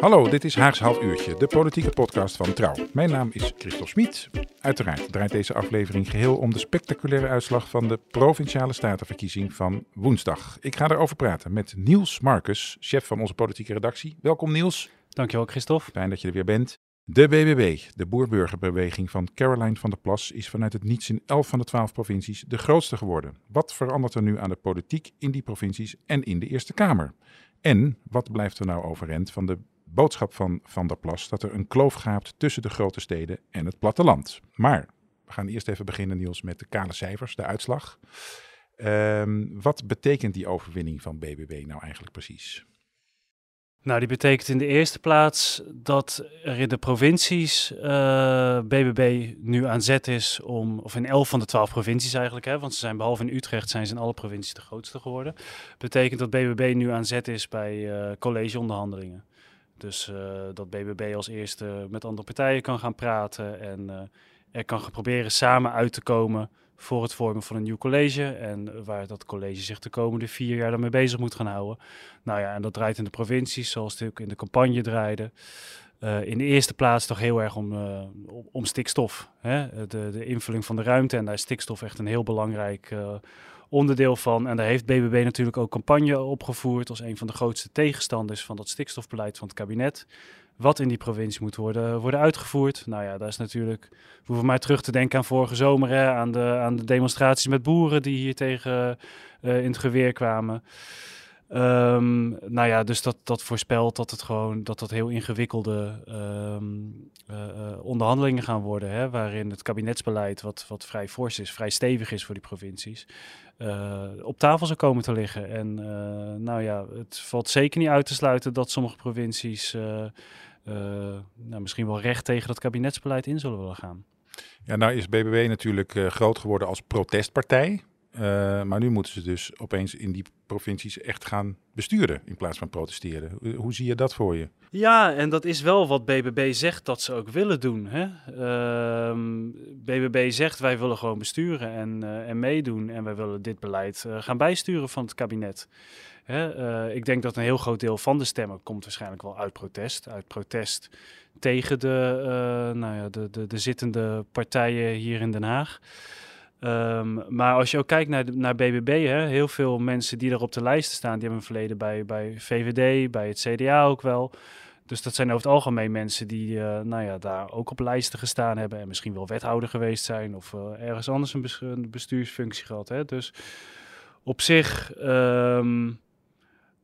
Hallo, dit is Haags Half Uurtje, de politieke podcast van Trouw. Mijn naam is Christel Smit. Uiteraard draait deze aflevering geheel om de spectaculaire uitslag van de Provinciale Statenverkiezing van woensdag. Ik ga erover praten met Niels Marcus, chef van onze politieke redactie. Welkom Niels. Dankjewel Christophe. Fijn dat je er weer bent. De BBB, de boerburgerbeweging van Caroline van der Plas, is vanuit het niets in 11 van de 12 provincies de grootste geworden. Wat verandert er nu aan de politiek in die provincies en in de Eerste Kamer? En wat blijft er nou overeind van de boodschap van Van der Plas dat er een kloof gaapt tussen de grote steden en het platteland. Maar we gaan eerst even beginnen, Niels, met de kale cijfers, de uitslag. Ehm, wat betekent die overwinning van BBB nou eigenlijk precies? Nou, die betekent in de eerste plaats dat er in de provincies BBB eh, nu aan zet is om, of in elf van de twaalf provincies eigenlijk, hè, want ze zijn behalve in Utrecht zijn ze in alle provincies de grootste geworden. Betekent dat BBB nu aan zet is bij uh, collegeonderhandelingen. Dus uh, dat BBB als eerste met andere partijen kan gaan praten en uh, er kan gaan proberen samen uit te komen voor het vormen van een nieuw college. En waar dat college zich de komende vier jaar daarmee bezig moet gaan houden. Nou ja, en dat draait in de provincies, zoals ook in de campagne draaide. Uh, in de eerste plaats toch heel erg om, om stikstof. Hè? De, de invulling van de ruimte. En daar is stikstof echt een heel belangrijk onderdeel van. En daar heeft BBB natuurlijk ook campagne opgevoerd als een van de grootste tegenstanders van dat stikstofbeleid van het kabinet. Wat in die provincie moet worden, worden uitgevoerd. Nou ja, daar is natuurlijk. We hoeven maar terug te denken aan vorige zomer. Hè, aan, de, aan de demonstraties met boeren die hier tegen uh, in het geweer kwamen. Um, nou ja, dus dat, dat voorspelt dat het gewoon dat dat heel ingewikkelde um, uh, uh, onderhandelingen gaan worden. Hè, waarin het kabinetsbeleid, wat, wat vrij fors is, vrij stevig is voor die provincies, uh, op tafel zou komen te liggen. En nou ja, het valt zeker niet uit te sluiten dat sommige provincies nou, misschien wel recht tegen dat kabinetsbeleid in zullen willen gaan. Ja, nou is BBB natuurlijk groot geworden als protestpartij. Uh, maar nu moeten ze dus opeens in die provincies echt gaan besturen in plaats van protesteren. Hoe, zie je dat voor je? Ja, en dat is wel wat BBB zegt dat ze ook willen doen. Hè? BBB zegt wij willen gewoon besturen en, uh, en meedoen en wij willen dit beleid uh, gaan bijsturen van het kabinet. Hè? ik denk dat een heel groot deel van de stemmen komt waarschijnlijk wel uit protest. Uit protest tegen de, nou ja, de, de, de zittende partijen hier in Den Haag. Um, maar als je ook kijkt naar, naar BBB, hè, heel veel mensen die er op de lijst staan, die hebben een verleden bij, bij VVD, bij het CDA ook wel. Dus dat zijn over het algemeen mensen die uh, nou ja, daar ook op lijsten gestaan hebben en misschien wel wethouder geweest zijn of uh, ergens anders een, bes een, bestuursfunctie gehad. Hè. Dus op zich, um,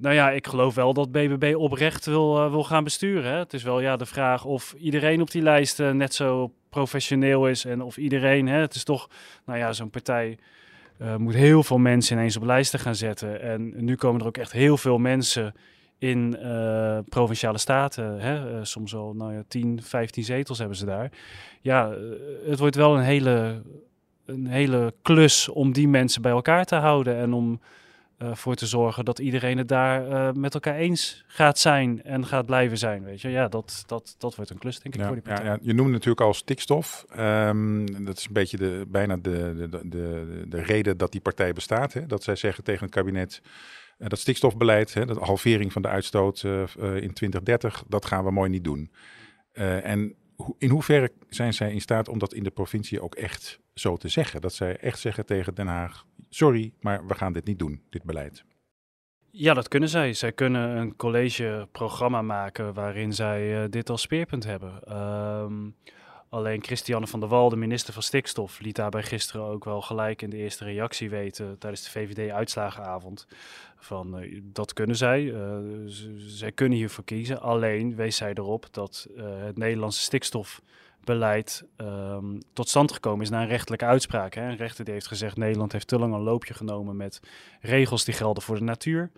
nou ja, ik geloof wel dat BBB oprecht wil, uh, wil gaan besturen. Hè. Het is wel ja, de vraag of iedereen op die lijsten net zo professioneel is en of iedereen, hè, het is toch, nou ja, zo'n partij uh, moet heel veel mensen ineens op lijsten gaan zetten. En nu komen er ook echt heel veel mensen in provinciale staten, hè, soms al nou ja, 10, 15 zetels hebben ze daar. Ja, het wordt wel een hele, een hele klus om die mensen bij elkaar te houden en om uh, voor te zorgen dat iedereen het daar uh, met elkaar eens gaat zijn en gaat blijven zijn. Weet je, ja, dat, dat, dat wordt een klus, denk ik, ja, voor die partij. Ja, ja. Je noemde natuurlijk al stikstof. Um, dat is een beetje de, bijna de, de, de, de reden dat die partij bestaat. Hè? Dat zij zeggen tegen het kabinet. Uh, dat stikstofbeleid, hè, dat halvering van de uitstoot in 2030, dat gaan we mooi niet doen. en in hoeverre zijn zij in staat om dat in de provincie ook echt zo te zeggen? Dat zij echt zeggen tegen Den Haag: sorry, maar we gaan dit niet doen, dit beleid. Ja, dat kunnen zij. Zij kunnen een collegeprogramma maken waarin zij uh, dit als speerpunt hebben. Um, alleen Christiane van der Wal, de minister van Stikstof, liet daarbij gisteren ook wel gelijk in de eerste reactie weten tijdens de VVD-uitslagenavond. Van uh, dat kunnen zij. Uh, zij kunnen hiervoor kiezen. Alleen wees zij erop dat het Nederlandse stikstof beleid um, tot stand gekomen is na een rechtelijke uitspraak. Hè. Een rechter die heeft gezegd: Nederland heeft te lang een loopje genomen met regels die gelden voor de natuur.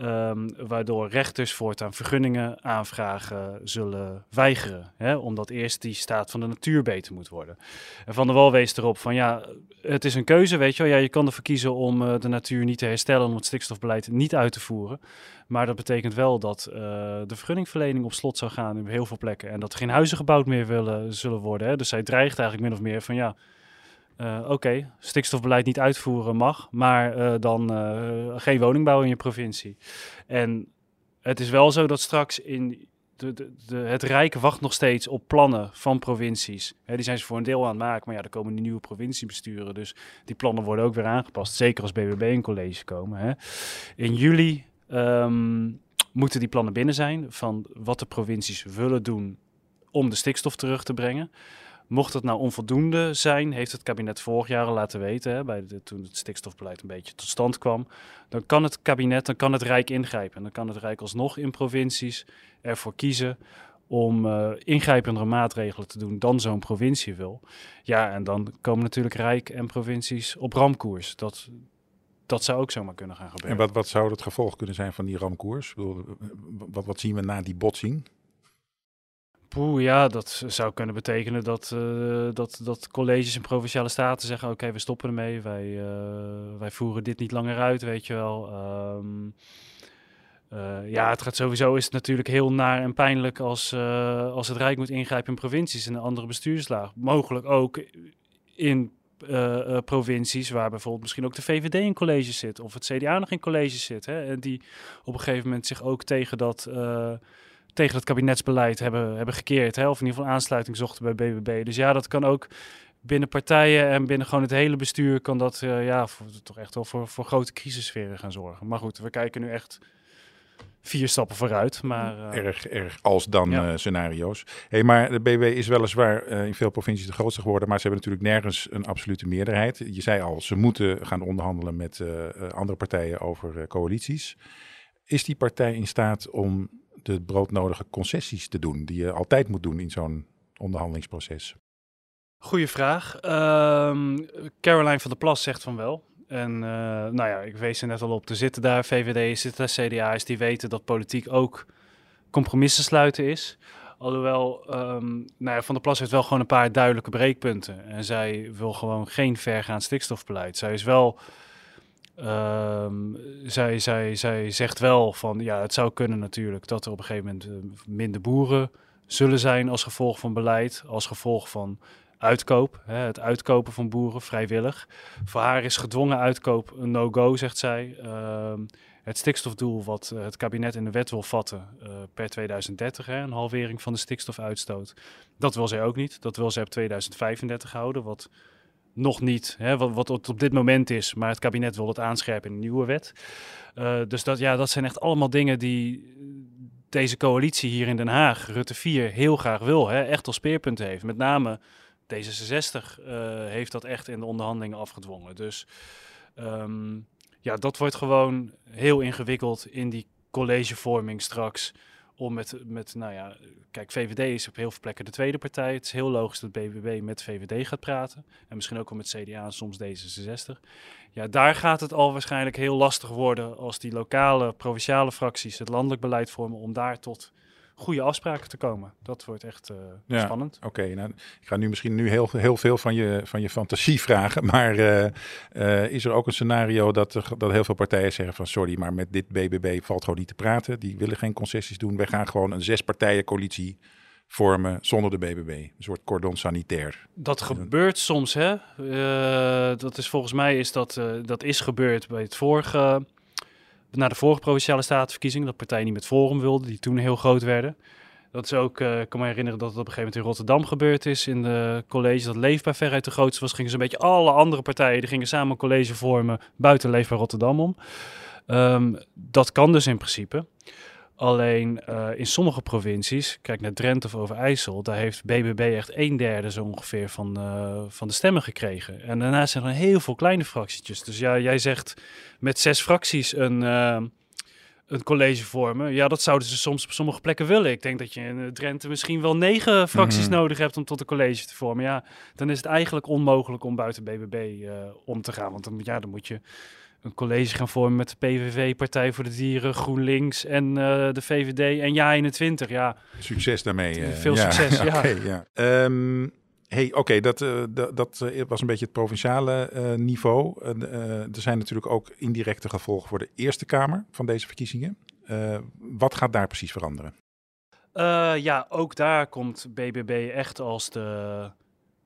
Ehm, waardoor rechters voortaan vergunningen aanvragen zullen weigeren. Hè, omdat eerst die staat van de natuur beter moet worden. En Van der Wal wees erop van ja, het is een keuze, weet je wel. Ja, je kan ervoor kiezen om uh, de natuur niet te herstellen, om het stikstofbeleid niet uit te voeren. Maar dat betekent wel dat uh, de vergunningverlening op slot zou gaan in heel veel plekken. En dat er geen huizen gebouwd meer willen, zullen worden. Hè. Dus zij dreigt eigenlijk min of meer van ja, Oké, okay, stikstofbeleid niet uitvoeren mag, maar uh, dan uh, geen woningbouw in je provincie. En het is wel zo dat straks in de, de, het Rijk wacht nog steeds op plannen van provincies. Die zijn ze voor een deel aan het maken, maar ja, er komen die nieuwe provinciebesturen. Dus die plannen worden ook weer aangepast. Zeker als BBB in college komen. In juli um, moeten die plannen binnen zijn van wat de provincies willen doen om de stikstof terug te brengen. Mocht het nou onvoldoende zijn, heeft het kabinet vorig jaar al laten weten, hè, bij toen het stikstofbeleid een beetje tot stand kwam, dan kan het kabinet, dan kan het Rijk ingrijpen. En dan kan het Rijk alsnog in provincies ervoor kiezen om uh, ingrijpendere maatregelen te doen dan zo'n provincie wil. Ja, en dan komen natuurlijk Rijk en provincies op ramkoers. Dat, dat zou ook zomaar kunnen gaan gebeuren. En wat, wat zou het gevolg kunnen zijn van die ramkoers? Wat, wat zien we na die botsing? Poeh, ja, dat zou kunnen betekenen dat, uh, dat, dat colleges en provinciale staten zeggen: oké, we stoppen ermee, wij, uh, wij voeren dit niet langer uit, weet je wel. Um, uh, ja, het gaat sowieso is het natuurlijk heel naar en pijnlijk als, als het Rijk moet ingrijpen in provincies en andere bestuurslaag. Mogelijk ook in provincies waar bijvoorbeeld misschien ook de VVD in college zit of het CDA nog in college zit. Hè, en die op een gegeven moment zich ook tegen dat tegen het kabinetsbeleid hebben, hebben gekeerd. Hè? Of in ieder geval aansluiting zochten bij BBB. Dus ja, dat kan ook binnen partijen en binnen gewoon het hele bestuur... kan dat uh, ja, voor, toch echt wel voor, voor grote crisissferen gaan zorgen. Maar goed, we kijken nu echt vier stappen vooruit. Maar, uh, erg, erg als dan ja. uh, scenario's. Hey, maar de BBB is weliswaar uh, in veel provincies de grootste geworden, maar ze hebben natuurlijk nergens een absolute meerderheid. Je zei al, ze moeten gaan onderhandelen met andere partijen over coalities. Is die partij in staat om de broodnodige concessies te doen die je altijd moet doen in zo'n onderhandelingsproces? Goeie vraag. Um, Caroline van der Plas zegt van wel. En uh, nou ja, ik wees er net al op. Er zitten daar VVD, zitten daar CDA's die weten dat politiek ook compromissen sluiten is. Alhoewel, um, nou ja, Van der Plas heeft wel gewoon een paar duidelijke breekpunten. En zij wil gewoon geen vergaand stikstofbeleid. Zij is wel Um, zij, zij, zij zegt wel van ja, het zou kunnen natuurlijk dat er op een gegeven moment uh, minder boeren zullen zijn als gevolg van beleid, als gevolg van uitkoop. Hè, het uitkopen van boeren vrijwillig. Voor haar is gedwongen uitkoop een no-go, zegt zij. Um, het stikstofdoel wat uh, het kabinet in de wet wil vatten uh, per 2030, hè, een halvering van de stikstofuitstoot, dat wil zij ook niet. Dat wil zij op 2035 houden, wat nog niet, hè, wat, wat op dit moment is. Maar het kabinet wil het aanscherpen in een nieuwe wet. Uh, dus dat, ja, dat zijn echt allemaal dingen die deze coalitie hier in Den Haag, Rutte 4, heel graag wil. Hè, echt als speerpunt heeft. Met name D66 uh, heeft dat echt in de onderhandelingen afgedwongen. Dus um, ja, dat wordt gewoon heel ingewikkeld in die collegevorming straks om met, met, nou ja, kijk, VVD is op heel veel plekken de tweede partij. Het is heel logisch dat BBB met VVD gaat praten. En misschien ook wel met CDA en soms D66. Ja, daar gaat het al waarschijnlijk heel lastig worden als die lokale, provinciale fracties het landelijk beleid vormen om daar tot goede afspraken te komen. Dat wordt echt uh, ja, spannend. Oké, okay, nou, ik ga nu misschien nu heel, heel veel van je, van je fantasie vragen. Maar uh, uh, is er ook een scenario dat, er, dat heel veel partijen zeggen van sorry, maar met dit BBB valt gewoon niet te praten. Die willen geen concessies doen. Wij gaan gewoon een zes partijen coalitie vormen zonder de BBB. Een soort cordon sanitair. Dat gebeurt soms, hè. dat is volgens mij is dat, dat is gebeurd bij het vorige na de vorige provinciale statenverkiezingen, dat partijen niet met Forum wilden, die toen heel groot werden. Dat is ook, uh, ik kan me herinneren dat het op een gegeven moment in Rotterdam gebeurd is. In de college dat Leefbaar veruit de grootste was, gingen ze een beetje alle andere partijen, die gingen samen een college vormen buiten Leefbaar Rotterdam om. Um, dat kan dus in principe. Alleen uh, in sommige provincies, kijk naar Drenthe of Overijssel, daar heeft BBB echt een derde zo ongeveer van, uh, van de stemmen gekregen. En daarnaast zijn er heel veel kleine fractietjes. Dus ja, jij zegt met zes fracties een, uh, een college vormen. Ja, dat zouden ze soms op sommige plekken willen. Ik denk dat je in Drenthe misschien wel negen fracties mm -hmm. nodig hebt om tot een college te vormen. Ja, dan is het eigenlijk onmogelijk om buiten BBB om te gaan. Want dan, ja, dan moet je een college gaan vormen met de PVV, Partij voor de Dieren, GroenLinks en uh, de VVD en Ja21. Ja. Succes daarmee. Veel succes, ja. okay, ja. Um, hey, oké, dat, uh, dat, dat was een beetje het provinciale niveau. er zijn natuurlijk ook indirecte gevolgen voor de Eerste Kamer van deze verkiezingen. wat gaat daar precies veranderen? ja, ook daar komt BBB echt als de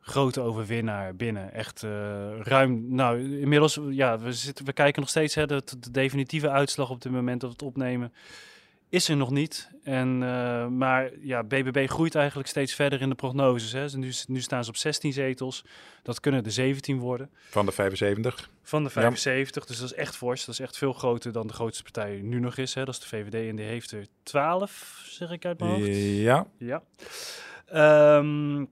grote overwinnaar binnen. Echt uh, ruim. Nou, inmiddels, ja, we, zitten, we kijken nog steeds. Hè, de, de definitieve uitslag op dit moment dat we het opnemen is er nog niet. En, uh, maar ja, BBB groeit eigenlijk steeds verder in de prognoses. Hè. Dus nu, nu staan ze op 16 zetels. Dat kunnen de 17 worden. Van de 75? Van de 75. Dus dat is echt fors. Dat is echt veel groter dan de grootste partij nu nog is. Hè. Dat is de VVD en die heeft er 12, zeg ik uit mijn hoofd. Ja. Ja. Um,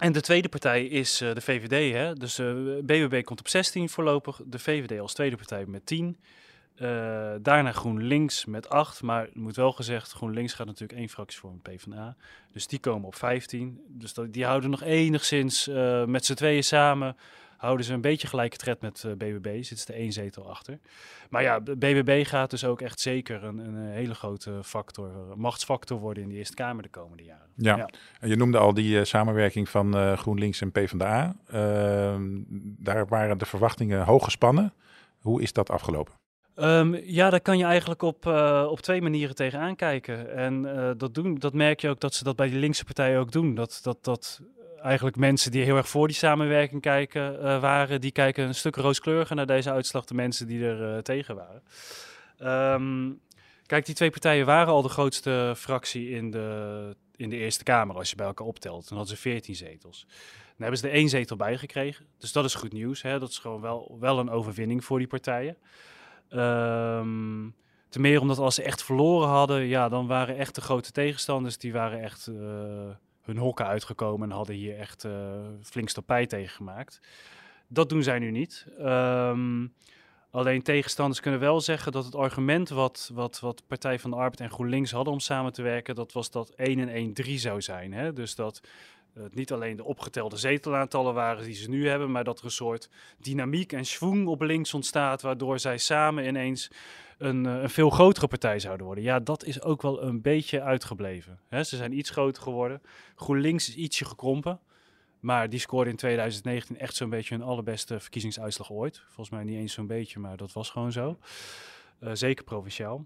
en de tweede partij is uh, de VVD. Hè? Dus uh, eh, BBB komt op 16 voorlopig. De VVD als tweede partij met 10. Uh, eh, daarna GroenLinks met 8. Maar moet wel gezegd, GroenLinks gaat natuurlijk één fractie voor een PvdA. Dus die komen op 15. Dus dat, die houden nog enigszins met z'n tweeën samen houden ze een beetje gelijke tred met uh, BBB. Zit er één zetel achter. Maar ja, BBB gaat dus ook echt zeker een, een hele grote factor, machtsfactor worden in de Eerste Kamer de komende jaren. Ja, ja. En je noemde al die uh, samenwerking van uh, GroenLinks en PvdA. Ehm, daar waren de verwachtingen hoog gespannen. Hoe is dat afgelopen? Um, ja, daar kan je eigenlijk op, uh, op twee manieren tegenaan kijken. En uh, dat, doen, dat merk je ook dat ze dat bij die linkse partijen ook doen. Dat, dat, dat eigenlijk mensen die heel erg voor die samenwerking kijken, uh, waren, die kijken een stuk rooskleuriger naar deze uitslag de mensen die er uh, tegen waren. Um, kijk, die twee partijen waren al de grootste fractie in de, in de Eerste Kamer als je bij elkaar optelt. Toen hadden ze 14 zetels. Dan hebben ze er één zetel bij gekregen. Dus dat is goed nieuws. Hè? Dat is gewoon wel, wel een overwinning voor die partijen. Um, ten meer omdat als ze echt verloren hadden, ja, dan waren echt de grote tegenstanders, die waren echt... Uh, hun hokken uitgekomen en hadden hier echt uh, flink stapij tegen gemaakt. Dat doen zij nu niet. Um, alleen tegenstanders kunnen wel zeggen dat het argument wat, wat, wat Partij van de Arbeid en GroenLinks hadden om samen te werken, dat was dat 1 en 1 3 zou zijn. Hè? Dus dat het niet alleen de opgetelde zetelaantallen waren die ze nu hebben, maar dat er een soort dynamiek en schwung op links ontstaat, waardoor zij samen ineens een, eh, een, veel grotere partij zouden worden. Ja, dat is ook wel een beetje uitgebleven. Ze zijn iets groter geworden. GroenLinks is ietsje gekrompen. Maar die scoorde in 2019 echt zo'n beetje hun allerbeste verkiezingsuitslag ooit. Volgens mij niet eens zo'n beetje, maar dat was gewoon zo. Uh, zeker provinciaal.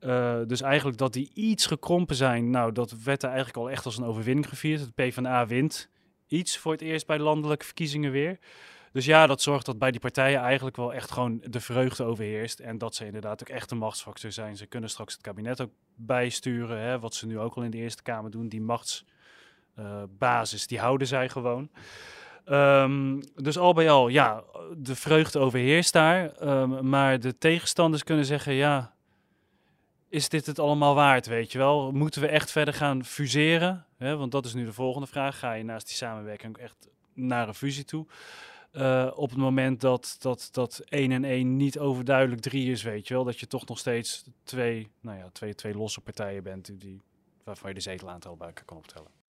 Uh, dus eigenlijk dat die iets gekrompen zijn, nou, dat werd er eigenlijk al echt als een overwinning gevierd. Het PvdA wint iets voor het eerst bij de landelijke verkiezingen weer. Dus ja, dat zorgt dat bij die partijen eigenlijk wel echt gewoon de vreugde overheerst. En dat ze inderdaad ook echt een machtsfactor zijn. Ze kunnen straks het kabinet ook bijsturen, hè, wat ze nu ook al in de Eerste Kamer doen. Die machtsbasis, die houden zij gewoon. Um, dus al bij al, ja, de vreugde overheerst daar. Um, maar de tegenstanders kunnen zeggen, ja, is dit het allemaal waard, weet je wel? Moeten we echt verder gaan fuseren? Hè? Want dat is nu de volgende vraag. Ga je naast die samenwerking ook echt naar een fusie toe? Uh, op het moment dat, dat, dat 1 en 1 niet overduidelijk 3 is, weet je wel, dat je toch nog steeds twee, nou ja, twee, twee losse partijen bent die, waarvan je de zetelaantal bij elkaar kan optellen.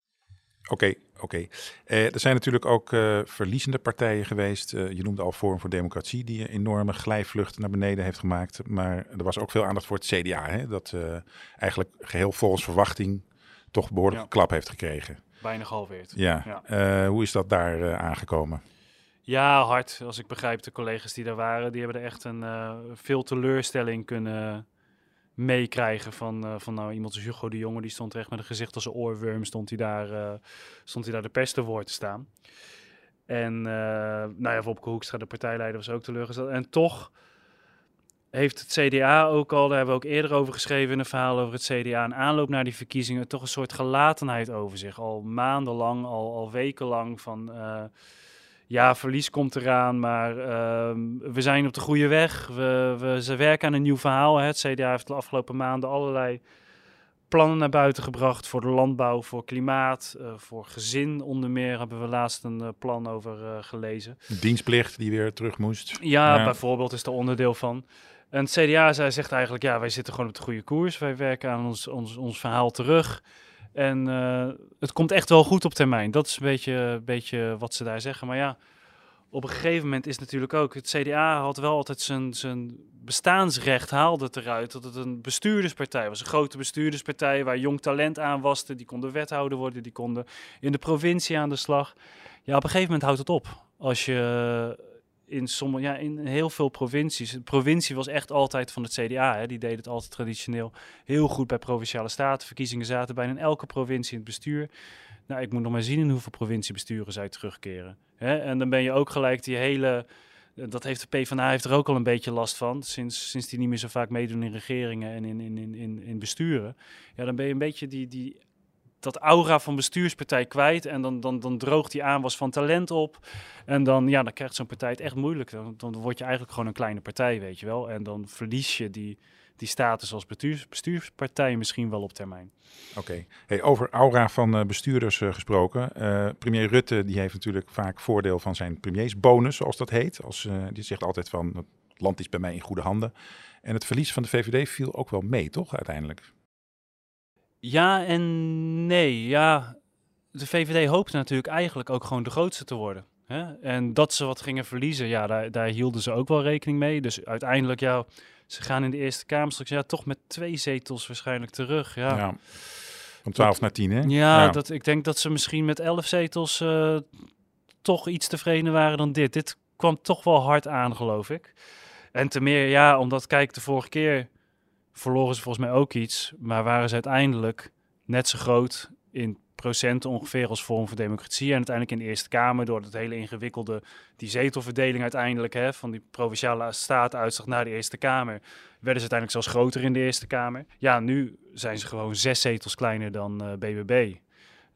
Oké, okay, oké. Okay. Uh, er zijn natuurlijk ook uh, verliezende partijen geweest. je noemde al Forum voor Democratie, die een enorme glijvlucht naar beneden heeft gemaakt. Maar er was ook veel aandacht voor het CDA, hè, dat eigenlijk geheel volgens verwachting toch behoorlijk ja. klap heeft gekregen. Bijna gehalveerd. Ja. ja. hoe is dat daar aangekomen? Ja, hard. Als ik begrijp, de collega's die daar waren, die hebben er echt een veel teleurstelling kunnen meekrijgen van, uh, van nou, iemand als Hugo de Jonge, die stond echt met een gezicht als een oorworm, stond hij daar, uh, stond hij daar de pest voor te staan. En nou ja, Wopke Hoekstra, de partijleider, was ook teleurgesteld. En toch heeft het CDA ook al, daar hebben we ook eerder over geschreven in een verhaal over het CDA, een aanloop naar die verkiezingen, toch een soort gelatenheid over zich. Al maandenlang, al, al wekenlang van ja, verlies komt eraan, maar uh, we zijn op de goede weg. We, we, ze werken aan een nieuw verhaal. Hè. Het CDA heeft de afgelopen maanden allerlei plannen naar buiten gebracht voor de landbouw, voor klimaat, uh, voor gezin onder meer hebben we laatst een uh, plan over uh, gelezen. Dienstplicht die weer terug moest. Ja, ja, bijvoorbeeld is er onderdeel van. En het CDA zij zegt eigenlijk, ja, wij zitten gewoon op de goede koers. Wij werken aan ons, ons, ons verhaal terug. En uh, het komt echt wel goed op termijn. Dat is een beetje, beetje wat ze daar zeggen. Maar ja, op een gegeven moment is natuurlijk ook, het CDA had wel altijd zijn, zijn bestaansrecht, haalde het eruit dat het een bestuurderspartij was. Een grote bestuurderspartij waar jong talent aan was. Die konden wethouder worden, die konden in de provincie aan de slag. Ja, op een gegeven moment houdt het op. Als je in, sommige, ja, in heel veel provincies. De provincie was echt altijd van het CDA. Hè. Die deed het altijd traditioneel heel goed bij provinciale staten. Verkiezingen zaten bijna in elke provincie in het bestuur. Nou, ik moet nog maar zien in hoeveel provinciebesturen zij terugkeren. Hè? En dan ben je ook gelijk die hele... Dat heeft de PvdA heeft er ook al een beetje last van. Sinds, sinds die niet meer zo vaak meedoen in regeringen en in, in, in, in, in besturen. Ja, dan ben je een beetje die, die dat aura van bestuurspartij kwijt. En dan, dan, dan droogt die aanwas van talent op. En dan, ja, dan krijgt zo'n partij het echt moeilijk. Dan, dan word je eigenlijk gewoon een kleine partij, weet je wel. En dan verlies je die, die status als bestuurs, bestuurspartij misschien wel op termijn. Oké. Hey, over aura van uh, bestuurders uh, gesproken. Uh, premier Rutte die heeft natuurlijk vaak voordeel van zijn premiersbonus, zoals dat heet. Als, die zegt altijd van, het land is bij mij in goede handen. En het verlies van de VVD viel ook wel mee, toch, uiteindelijk? Ja en nee. Ja, de VVD hoopte natuurlijk eigenlijk ook gewoon de grootste te worden. Hè? En dat ze wat gingen verliezen, ja, daar, daar hielden ze ook wel rekening mee. Dus uiteindelijk, ja, ze gaan in de Eerste Kamer straks ja, toch met twee zetels waarschijnlijk terug. Ja. ja. Van 12 naar 10, hè? Ja, Dat, ik denk dat ze misschien met 11 zetels uh, toch iets tevreden waren dan dit. Dit kwam toch wel hard aan, geloof ik. En te meer, ja, omdat, kijk, de vorige keer verloren ze volgens mij ook iets, maar waren ze uiteindelijk net zo groot in procenten ongeveer als Forum voor Democratie. En uiteindelijk in de Eerste Kamer, door het hele ingewikkelde, die zetelverdeling uiteindelijk, hè, van die provinciale staat uitzag naar de Eerste Kamer, werden ze uiteindelijk zelfs groter in de Eerste Kamer. Ja, nu zijn ze gewoon zes zetels kleiner dan uh, eh, BBB.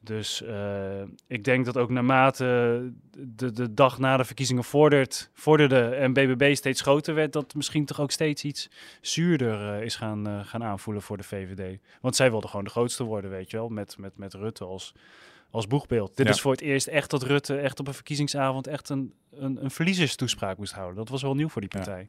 Dus uh, ik denk dat ook naarmate de, de dag na de verkiezingen vordert, vorderde en BBB steeds groter werd, dat misschien toch ook steeds iets zuurder uh, is gaan, uh, gaan aanvoelen voor de VVD. Want zij wilden gewoon de grootste worden, weet je wel, met, met, met Rutte als, als boegbeeld. Dit is voor het eerst echt dat Rutte echt op een verkiezingsavond echt een, een, een verliezerstoespraak moest houden. Dat was wel nieuw voor die partij.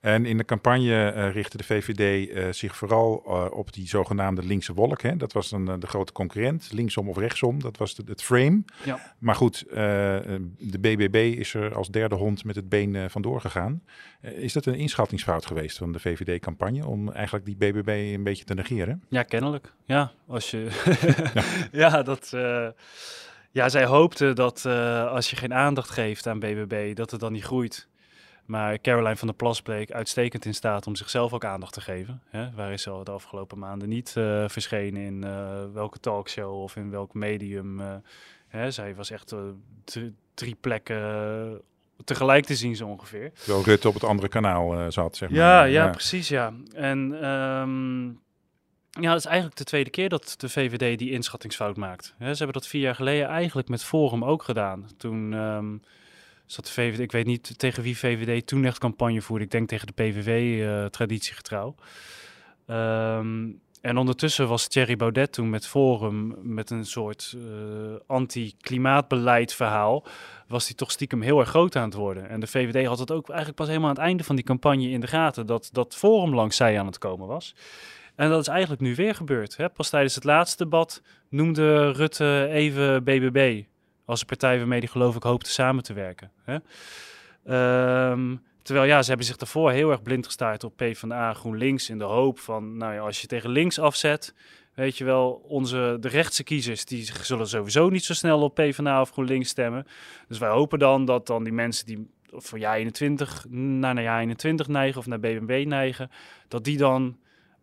En in de campagne uh, richtte de VVD uh, eh, zich vooral uh, op die zogenaamde linkse wolk. Hè. Dat was dan de grote concurrent, linksom of rechtsom. Dat was de, het frame. Ja. Maar goed, de BBB is er als derde hond met het been vandoor gegaan. is dat een inschattingsfout geweest van de VVD-campagne om eigenlijk die BBB een beetje te negeren? Ja, kennelijk. Ja, als je... ja. ja, dat... Ja, zij hoopten dat als je geen aandacht geeft aan BBB, dat het dan niet groeit. Maar Caroline van der Plas bleek uitstekend in staat om zichzelf ook aandacht te geven. Hè? Waar is ze al de afgelopen maanden niet uh, verschenen in uh, welke talkshow of in welk medium. Hè? Zij was echt drie plekken tegelijk te zien zo ongeveer. Terwijl Rutte op het andere kanaal zat, zeg maar. Ja, ja, precies, ja. En um, ja, dat is eigenlijk de tweede keer dat de VVD die inschattingsfout maakt. ze hebben dat vier jaar geleden eigenlijk met Forum ook gedaan. Toen... Um, zat de VVD, ik weet niet tegen wie VVD toen echt campagne voerde. Ik denk tegen de PVV, uh, eh, traditiegetrouw. Um, en ondertussen was Thierry Baudet toen met Forum met een soort uh, anti-klimaatbeleid verhaal. Was hij toch stiekem heel erg groot aan het worden. En de VVD had het ook eigenlijk pas helemaal aan het einde van die campagne in de gaten. Dat, dat Forum langs zij aan het komen was. En dat is eigenlijk nu weer gebeurd. Hè? Pas tijdens het laatste debat noemde Rutte even BBB als een partij waarmee die geloof ik hoopte samen te werken. Hè? Um, terwijl ja, ze hebben zich daarvoor heel erg blind gestaard op PvdA, GroenLinks in de hoop van, nou ja, als je tegen links afzet, weet je wel, onze, de rechtse kiezers, die zullen sowieso niet zo snel op PvdA of GroenLinks stemmen. Dus wij hopen dan dat dan die mensen die voor jaar 21 naar, naar jaar 21 neigen of naar BBB neigen, dat die dan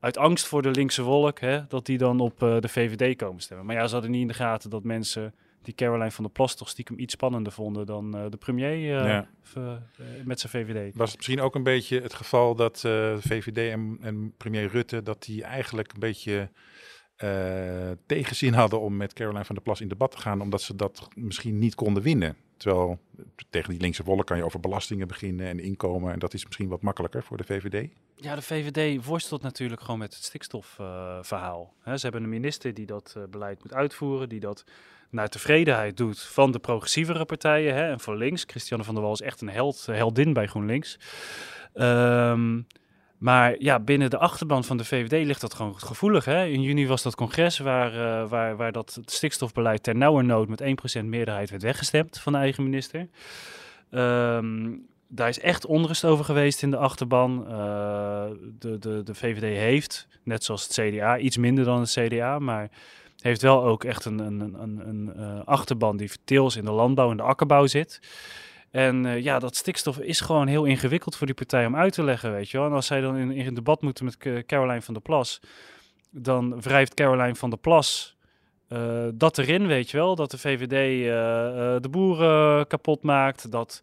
uit angst voor de linkse wolk, hè, dat die dan op uh, de VVD komen stemmen. Maar ja, ze hadden niet in de gaten dat mensen die Caroline van der Plas toch stiekem iets spannender vonden dan uh, de premier uh, ja. met zijn VVD. Was het misschien ook een beetje het geval dat VVD en, en, premier Rutte, dat die eigenlijk een beetje tegenzin hadden om met Caroline van der Plas in debat te gaan, omdat ze dat misschien niet konden winnen? Terwijl tegen die linkse wollen kan je over belastingen beginnen en inkomen. En dat is misschien wat makkelijker voor de VVD. Ja, de VVD worstelt natuurlijk gewoon met het stikstofverhaal. Ze hebben een minister die dat uh, beleid moet uitvoeren, die dat naar tevredenheid doet van de progressievere partijen. Hè, en voor links, Christiane van der Wal is echt een held, heldin bij GroenLinks. Um, maar ja, binnen de achterban van de VVD ligt dat gewoon gevoelig. Hè? In juni was dat congres waar, uh, waar, waar dat stikstofbeleid ter nauwernood met 1% meerderheid werd weggestemd van de eigen minister. Ehm, daar is echt onrust over geweest in de achterban. Uh, de, de, de VVD heeft, net zoals het CDA, iets minder dan het CDA, maar heeft wel ook echt een, een, een, een uh, achterban die deels in de landbouw en de akkerbouw zit. En uh, ja, dat stikstof is gewoon heel ingewikkeld voor die partij om uit te leggen, weet je wel. En als zij dan in, in debat moeten met Caroline van der Plas, dan wrijft Caroline van der Plas uh, dat erin, weet je wel. Dat de VVD de boeren kapot maakt, dat...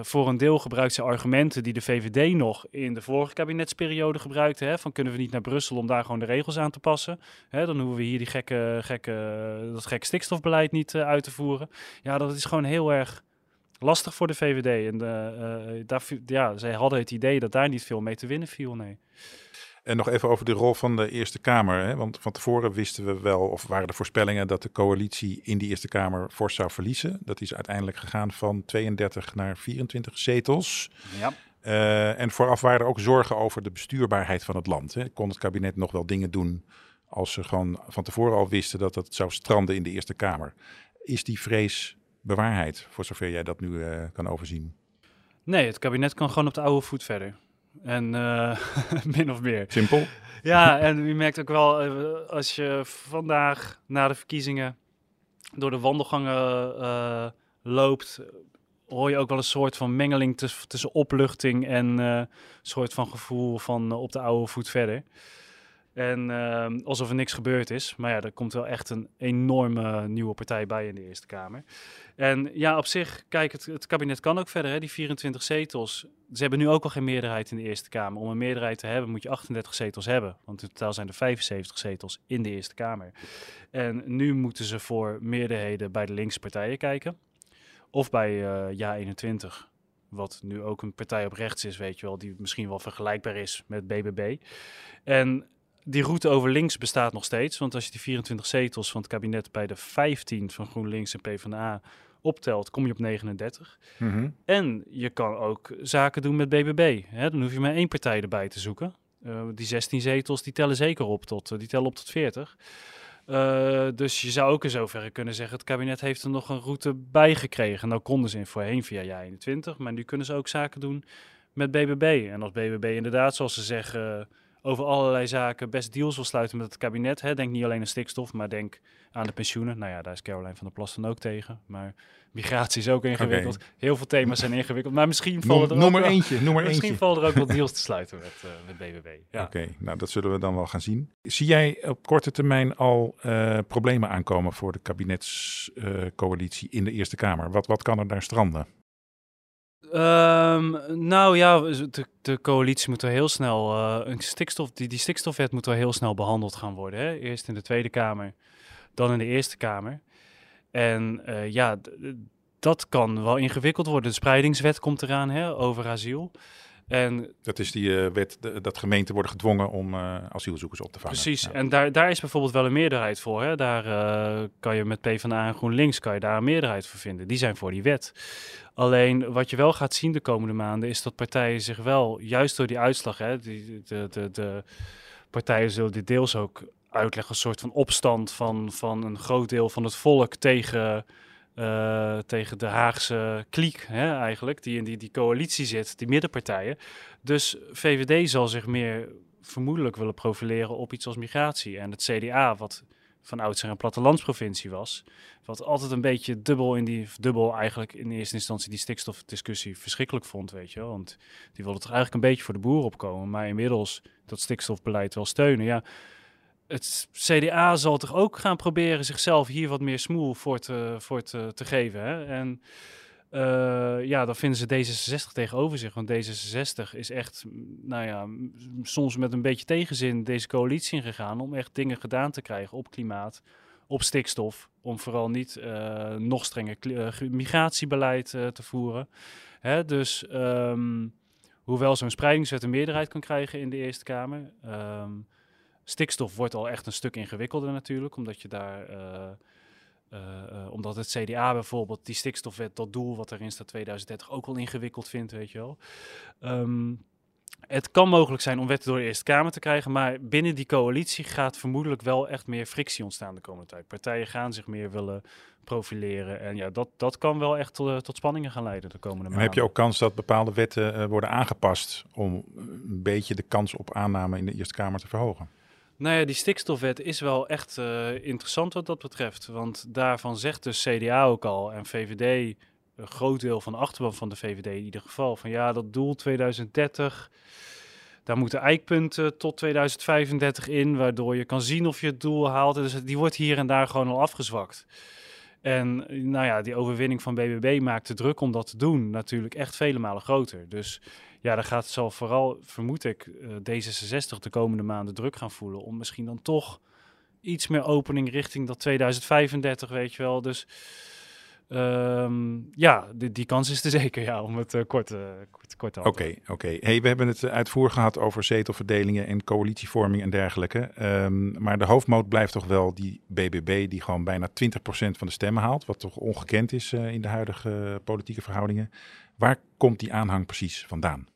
Voor een deel gebruikt ze argumenten die de VVD nog in de vorige kabinetsperiode gebruikte. Hè, van kunnen we niet naar Brussel om daar gewoon de regels aan te passen. Hè, dan hoeven we hier die gekke, gekke, dat gekke stikstofbeleid niet uit te voeren. Ja, dat is gewoon heel erg lastig voor de VVD. En uh, daar, ja, zij hadden het idee dat daar niet veel mee te winnen viel. Nee. En nog even over de rol van de Eerste Kamer. Hè? Want van tevoren wisten we wel, of waren de voorspellingen, dat de coalitie in die Eerste Kamer fors zou verliezen. Dat is uiteindelijk gegaan van 32 naar 24 zetels. Ja. Uh, en vooraf waren er ook zorgen over de bestuurbaarheid van het land. Hè? Kon het kabinet nog wel dingen doen als ze gewoon van tevoren al wisten dat het zou stranden in de Eerste Kamer? Is die vrees bewaarheid, voor zover jij dat nu uh, kan overzien? Nee, het kabinet kan gewoon op de oude voet verder. En uh, min of meer. Simpel. Ja, en u merkt ook wel, uh, als je vandaag na de verkiezingen door de wandelgangen uh, loopt, hoor je ook wel een soort van mengeling tussen opluchting en een soort van gevoel van op de oude voet verder. En uh, alsof er niks gebeurd is. Maar ja, er komt wel echt een enorme nieuwe partij bij in de Eerste Kamer. En ja, op zich, kijk, het, het kabinet kan ook verder. Hè, die 24 zetels. Ze hebben nu ook al geen meerderheid in de Eerste Kamer. Om een meerderheid te hebben moet je 38 zetels hebben. Want in totaal zijn er 75 zetels in de Eerste Kamer. En nu moeten ze voor meerderheden bij de linkse partijen kijken. Of bij uh, Ja 21 wat nu ook een partij op rechts is, weet je wel, die misschien wel vergelijkbaar is met BBB. En die route over links bestaat nog steeds. Want als je die 24 zetels van het kabinet bij de 15 van GroenLinks en PvdA optelt, kom je op 39. Mm -hmm. En je kan ook zaken doen met BBB. Hè? Dan hoef je maar één partij erbij te zoeken. Uh, die 16 zetels, die tellen zeker op tot, uh, die tellen op tot 40. Uh, dus je zou ook in zoverre kunnen zeggen, het kabinet heeft er nog een route bij gekregen. Nou konden ze in voorheen via jaar 21, maar nu kunnen ze ook zaken doen met BBB. En als BBB inderdaad, zoals ze zeggen over allerlei zaken best deals wil sluiten met het kabinet. Hè. Denk niet alleen aan stikstof, maar denk aan de pensioenen. Nou ja, daar is Caroline van der Plas dan ook tegen. Maar migratie is ook ingewikkeld. Okay. Heel veel thema's zijn ingewikkeld. Maar misschien vallen er noem ook maar wel, eentje, noem misschien eentje. vallen er ook wel deals te sluiten met, uh, met BBB. Ja. Oké, okay, nou dat zullen we dan wel gaan zien. Zie jij op korte termijn al uh, problemen aankomen voor de kabinetscoalitie uh, in de Eerste Kamer? Wat, wat kan er daar stranden? Um, nou ja, de, de, coalitie moet er heel snel. Uh, een stikstof, die, die stikstofwet moet wel heel snel behandeld gaan worden. Hè? Eerst in de Tweede Kamer, dan in de Eerste Kamer. En uh, ja, dat kan wel ingewikkeld worden. De spreidingswet komt eraan hè, over asiel. En, dat is die uh, wet de, dat gemeenten worden gedwongen om uh, asielzoekers op te vangen. Precies, ja. en daar, daar is bijvoorbeeld wel een meerderheid voor. Hè? Daar uh, kan je met PvdA en GroenLinks kan je daar een meerderheid voor vinden. Die zijn voor die wet. Alleen wat je wel gaat zien de komende maanden is dat partijen zich wel, juist door die uitslag, hè, die, de, de, de partijen zullen dit deels ook uitleggen, een soort van opstand van, van een groot deel van het volk tegen uh, tegen de Haagse kliek hè, eigenlijk, die in die, die coalitie zit, die middenpartijen. Dus VVD zal zich meer vermoedelijk willen profileren op iets als migratie. En het CDA, wat van oudsher een plattelandsprovincie was, wat altijd een beetje dubbel in die, dubbel eigenlijk in eerste instantie die stikstofdiscussie verschrikkelijk vond, weet je. Want die wilde toch eigenlijk een beetje voor de boeren opkomen, maar inmiddels dat stikstofbeleid wel steunen. Ja, het CDA zal toch ook gaan proberen zichzelf hier wat meer smoel voor te, voor te, geven. Hè? En uh, ja, dan vinden ze D66 tegenover zich. Want D66 is echt, nou ja, soms met een beetje tegenzin deze coalitie ingegaan om echt dingen gedaan te krijgen op klimaat, op stikstof. Om vooral niet uh, nog strenger uh, migratiebeleid te voeren. Hè? Dus um, hoewel zo'n spreidingswet een meerderheid kan krijgen in de Eerste Kamer. Um, Stikstof wordt al echt een stuk ingewikkelder natuurlijk, omdat je daar, uh, uh, uh, omdat het CDA bijvoorbeeld die stikstofwet, dat doel wat erin staat 2030, ook al ingewikkeld vindt, weet je wel. Um, Het kan mogelijk zijn om wetten door de Eerste Kamer te krijgen, maar binnen die coalitie gaat vermoedelijk wel echt meer frictie ontstaan de komende tijd. Partijen gaan zich meer willen profileren en ja, dat, dat kan wel echt tot, eh, tot spanningen gaan leiden de komende maanden. En heb je ook kans dat bepaalde wetten uh, worden aangepast om een beetje de kans op aanname in de Eerste Kamer te verhogen? Nou ja, die stikstofwet is wel echt uh, interessant wat dat betreft. Want daarvan zegt de CDA ook al en VVD, een groot deel van de achterban van de VVD in ieder geval, van ja, dat doel 2030, daar moeten eikpunten tot 2035 in, waardoor je kan zien of je het doel haalt. Dus die wordt hier en daar gewoon al afgezwakt. En nou ja, die overwinning van BBB maakt de druk om dat te doen natuurlijk echt vele malen groter. Dus ja, dan gaat zal vooral, vermoed ik, uh, D66 de komende maanden druk gaan voelen om misschien dan toch iets meer opening richting dat 2035, weet je wel. Dus um, ja, die, die, kans is er zeker, ja, om het kort, uh, kort, kort te. Oké, oké. Hey, we hebben het uitvoer gehad over zetelverdelingen en coalitievorming en dergelijke. Um, maar de hoofdmoot blijft toch wel die BBB, die gewoon bijna 20% van de stemmen haalt. Wat toch ongekend is in de huidige politieke verhoudingen. Waar komt die aanhang precies vandaan?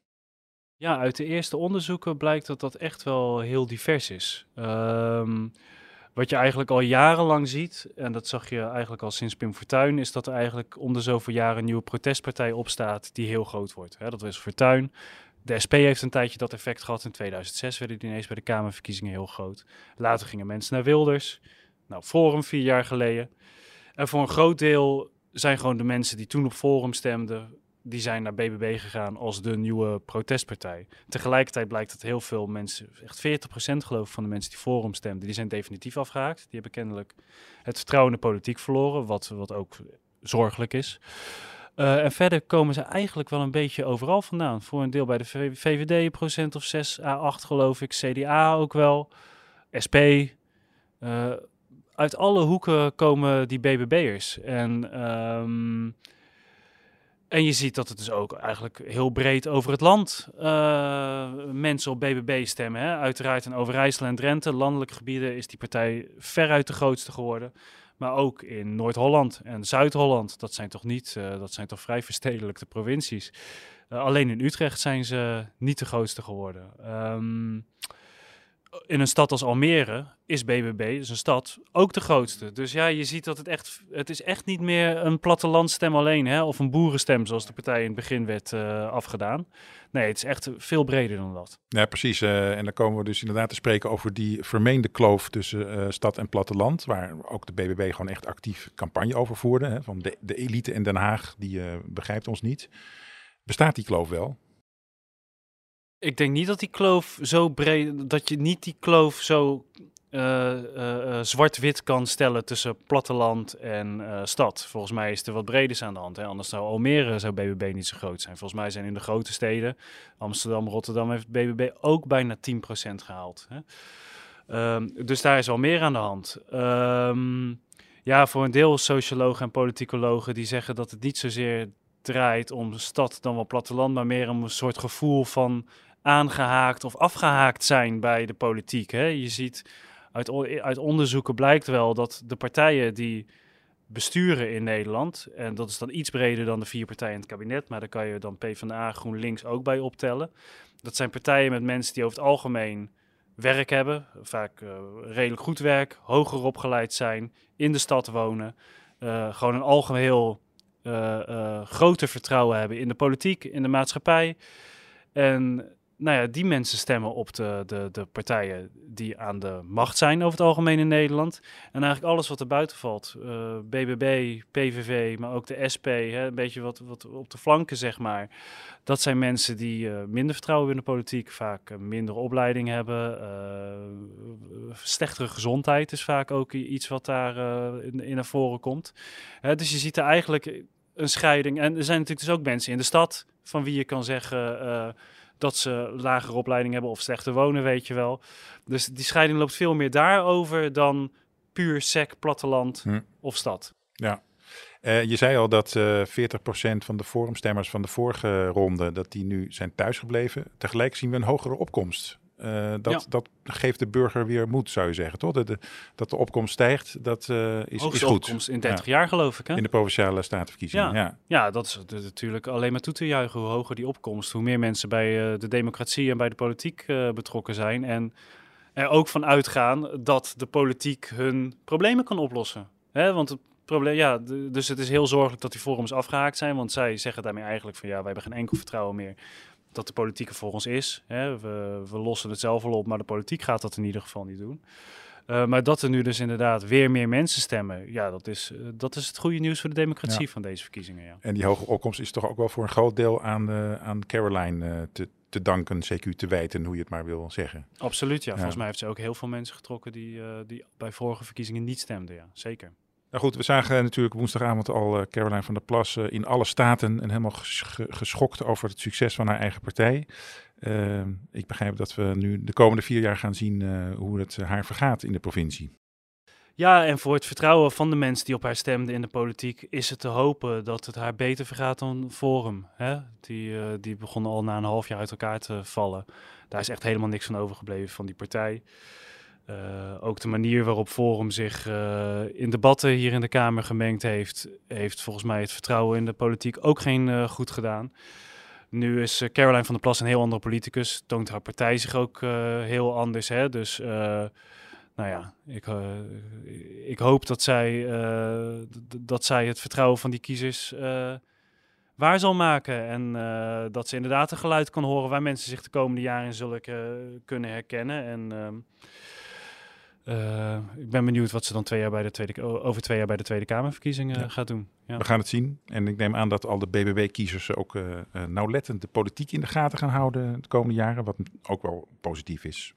Ja, uit de eerste onderzoeken blijkt dat dat echt wel heel divers is. Um, wat je eigenlijk al jarenlang ziet, en dat zag je eigenlijk al sinds Pim Fortuyn, is dat er eigenlijk om de zoveel jaren een nieuwe protestpartij opstaat die heel groot wordt. Dat was Fortuyn. De SP heeft een tijdje dat effect gehad. In 2006 werden die ineens bij de Kamerverkiezingen heel groot. Later gingen mensen naar Wilders. Nou, Forum vier jaar geleden. En voor een groot deel zijn gewoon de mensen die toen op Forum stemden, die zijn naar BBB gegaan als de nieuwe protestpartij. Tegelijkertijd blijkt dat heel veel mensen, echt 40% geloof ik van de mensen die Forum stemden, die zijn definitief afgehaakt. Die hebben kennelijk het vertrouwen in de politiek verloren, wat, wat ook zorgelijk is. Uh, en verder komen ze eigenlijk wel een beetje overal vandaan. Voor een deel bij de VVD procent of 6 à 8 geloof ik, CDA ook wel, SP. Uh, uit alle hoeken komen die BBB'ers. En um, en je ziet dat het dus ook eigenlijk heel breed over het land uh, mensen op BBB stemmen. Hè? Uiteraard in Overijssel en Drenthe, landelijke gebieden, is die partij veruit de grootste geworden. Maar ook in Noord-Holland en Zuid-Holland, dat zijn toch niet, uh, dat zijn toch vrij verstedelijke provincies. Uh, alleen in Utrecht zijn ze niet de grootste geworden. Um, in een stad als Almere is BBB, dus een stad, ook de grootste. Dus ja, je ziet dat het echt, het is echt niet meer een plattelandstem alleen, hè, of een boerenstem zoals de partij in het begin werd uh, afgedaan. Nee, het is echt veel breder dan dat. Ja, precies. Uh, en dan komen we dus inderdaad te spreken over die vermeende kloof tussen uh, stad en platteland, waar ook de BBB gewoon echt actief campagne over voerde. Hè, van de, de elite in Den Haag, die begrijpt ons niet. Bestaat die kloof wel? Ik denk niet dat die kloof zo breed, dat je niet die kloof zo uh, uh, zwart-wit kan stellen tussen platteland en stad. Volgens mij is er wat breders aan de hand. Hè? Anders zou Almere, zou BBB niet zo groot zijn. Volgens mij zijn in de grote steden, Amsterdam, Rotterdam, heeft BBB ook bijna 10% gehaald. Hè? Um, dus daar is wel meer aan de hand. Um, ja, voor een deel sociologen en politicologen die zeggen dat het niet zozeer draait om stad dan wel platteland, maar meer om een soort gevoel van aangehaakt of afgehaakt zijn bij de politiek. Hè? Je ziet uit, uit onderzoeken blijkt wel dat de partijen die besturen in Nederland, en dat is dan iets breder dan de vier partijen in het kabinet, maar daar kan je dan PvdA, GroenLinks ook bij optellen. Dat zijn partijen met mensen die over het algemeen werk hebben, vaak uh, redelijk goed werk, hoger opgeleid zijn, in de stad wonen, uh, gewoon een algeheel uh, groter vertrouwen hebben in de politiek, in de maatschappij. En nou ja, die mensen stemmen op de, de, de partijen die aan de macht zijn over het algemeen in Nederland. En eigenlijk alles wat er buiten valt, uh, BBB, PVV, maar ook de SP, hè, een beetje wat, wat op de flanken zeg maar. Dat zijn mensen die uh, minder vertrouwen in de politiek, vaak uh, minder opleiding hebben. slechtere gezondheid is vaak ook iets wat daar in, in, naar voren komt. dus je ziet er eigenlijk een scheiding. En er zijn natuurlijk dus ook mensen in de stad van wie je kan zeggen dat ze lagere opleiding hebben of slechter wonen, weet je wel. Dus die scheiding loopt veel meer daarover dan puur sec, platteland hm. of stad. Ja. Uh, je zei al dat uh, eh, 40% van de forumstemmers van de vorige ronde, dat die nu zijn thuisgebleven. Tegelijk zien we een hogere opkomst Uh, dat, dat geeft de burger weer moed, zou je zeggen, toch? Dat de, dat de opkomst stijgt, dat uh, is, is goed. opkomst in 30 jaar, geloof ik, hè? In de Provinciale Statenverkiezingen, ja. ja. Ja, dat is natuurlijk alleen maar toe te juichen. Hoe hoger die opkomst, hoe meer mensen bij uh, de democratie en bij de politiek betrokken zijn. En er ook van uitgaan dat de politiek hun problemen kan oplossen. Hè? Want het probleem, ja, dus het is heel zorgelijk dat die forums afgehaakt zijn. Want zij zeggen daarmee eigenlijk van ja, wij hebben geen enkel vertrouwen meer dat de politiek er voor ons is. Hè? We, we lossen het zelf wel op, maar de politiek gaat dat in ieder geval niet doen. Uh, maar dat er nu dus inderdaad weer meer mensen stemmen, ja, dat is, uh, dat is het goede nieuws voor de democratie ja. van deze verkiezingen. Ja. En die hoge opkomst is toch ook wel voor een groot deel aan, uh, aan Caroline te, te danken, CQ te wijten, hoe je het maar wil zeggen. Absoluut, ja. ja. Volgens mij heeft ze ook heel veel mensen getrokken die, die bij vorige verkiezingen niet stemden, ja. Zeker. Nou goed, we zagen natuurlijk woensdagavond al uh, Caroline van der Plas uh, in alle staten en helemaal geschokt over het succes van haar eigen partij. Uh, ik begrijp dat we nu de komende vier jaar gaan zien uh, hoe het haar vergaat in de provincie. Ja, en voor het vertrouwen van de mensen die op haar stemden in de politiek is het te hopen dat het haar beter vergaat dan Forum. Hè? Die, die begon al na een half jaar uit elkaar te vallen. Daar is echt helemaal niks van overgebleven van die partij. Uh, ook de manier waarop Forum zich uh, in debatten hier in de Kamer gemengd heeft, heeft volgens mij het vertrouwen in de politiek ook geen uh, goed gedaan. Nu is Caroline van der Plas een heel andere politicus, toont haar partij zich ook heel anders. Hè? Dus nou ja, ik, ik hoop dat zij, dat zij het vertrouwen van die kiezers waar zal maken. En dat ze inderdaad een geluid kan horen waar mensen zich de komende jaren in zullen kunnen herkennen. En ehm, uh, ik ben benieuwd wat ze dan twee jaar bij de tweede, over twee jaar bij de Tweede Kamerverkiezingen ja. gaat doen. Ja. We gaan het zien. En ik neem aan dat al de BBB-kiezers ook uh, uh, nauwlettend de politiek in de gaten gaan houden de komende jaren. Wat ook wel positief is.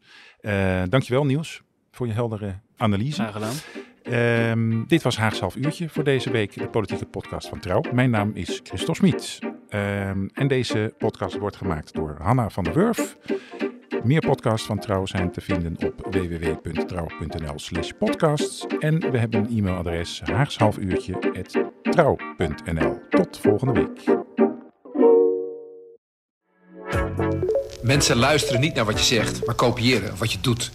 Dankjewel Niels voor je heldere analyse. Graag gedaan. Um, dit was Haags half uurtje voor deze week, de politieke podcast van Trouw. Mijn naam is Christophe Smit. Um, en deze podcast wordt gemaakt door Hanna van der Wurf. Meer podcasts van Trouw zijn te vinden op www.trouw.nl slash podcasts. En we hebben een e-mailadres haagshalfuurtje.trouw.nl. Tot volgende week. Mensen luisteren niet naar wat je zegt, maar kopiëren wat je doet.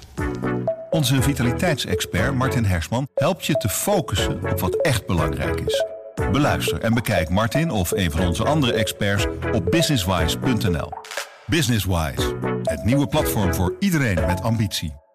Onze vitaliteitsexpert Martin Hersman helpt je te focussen op wat echt belangrijk is. Beluister en bekijk Martin of een van onze andere experts op businesswise.nl. Businesswise, het nieuwe platform voor iedereen met ambitie.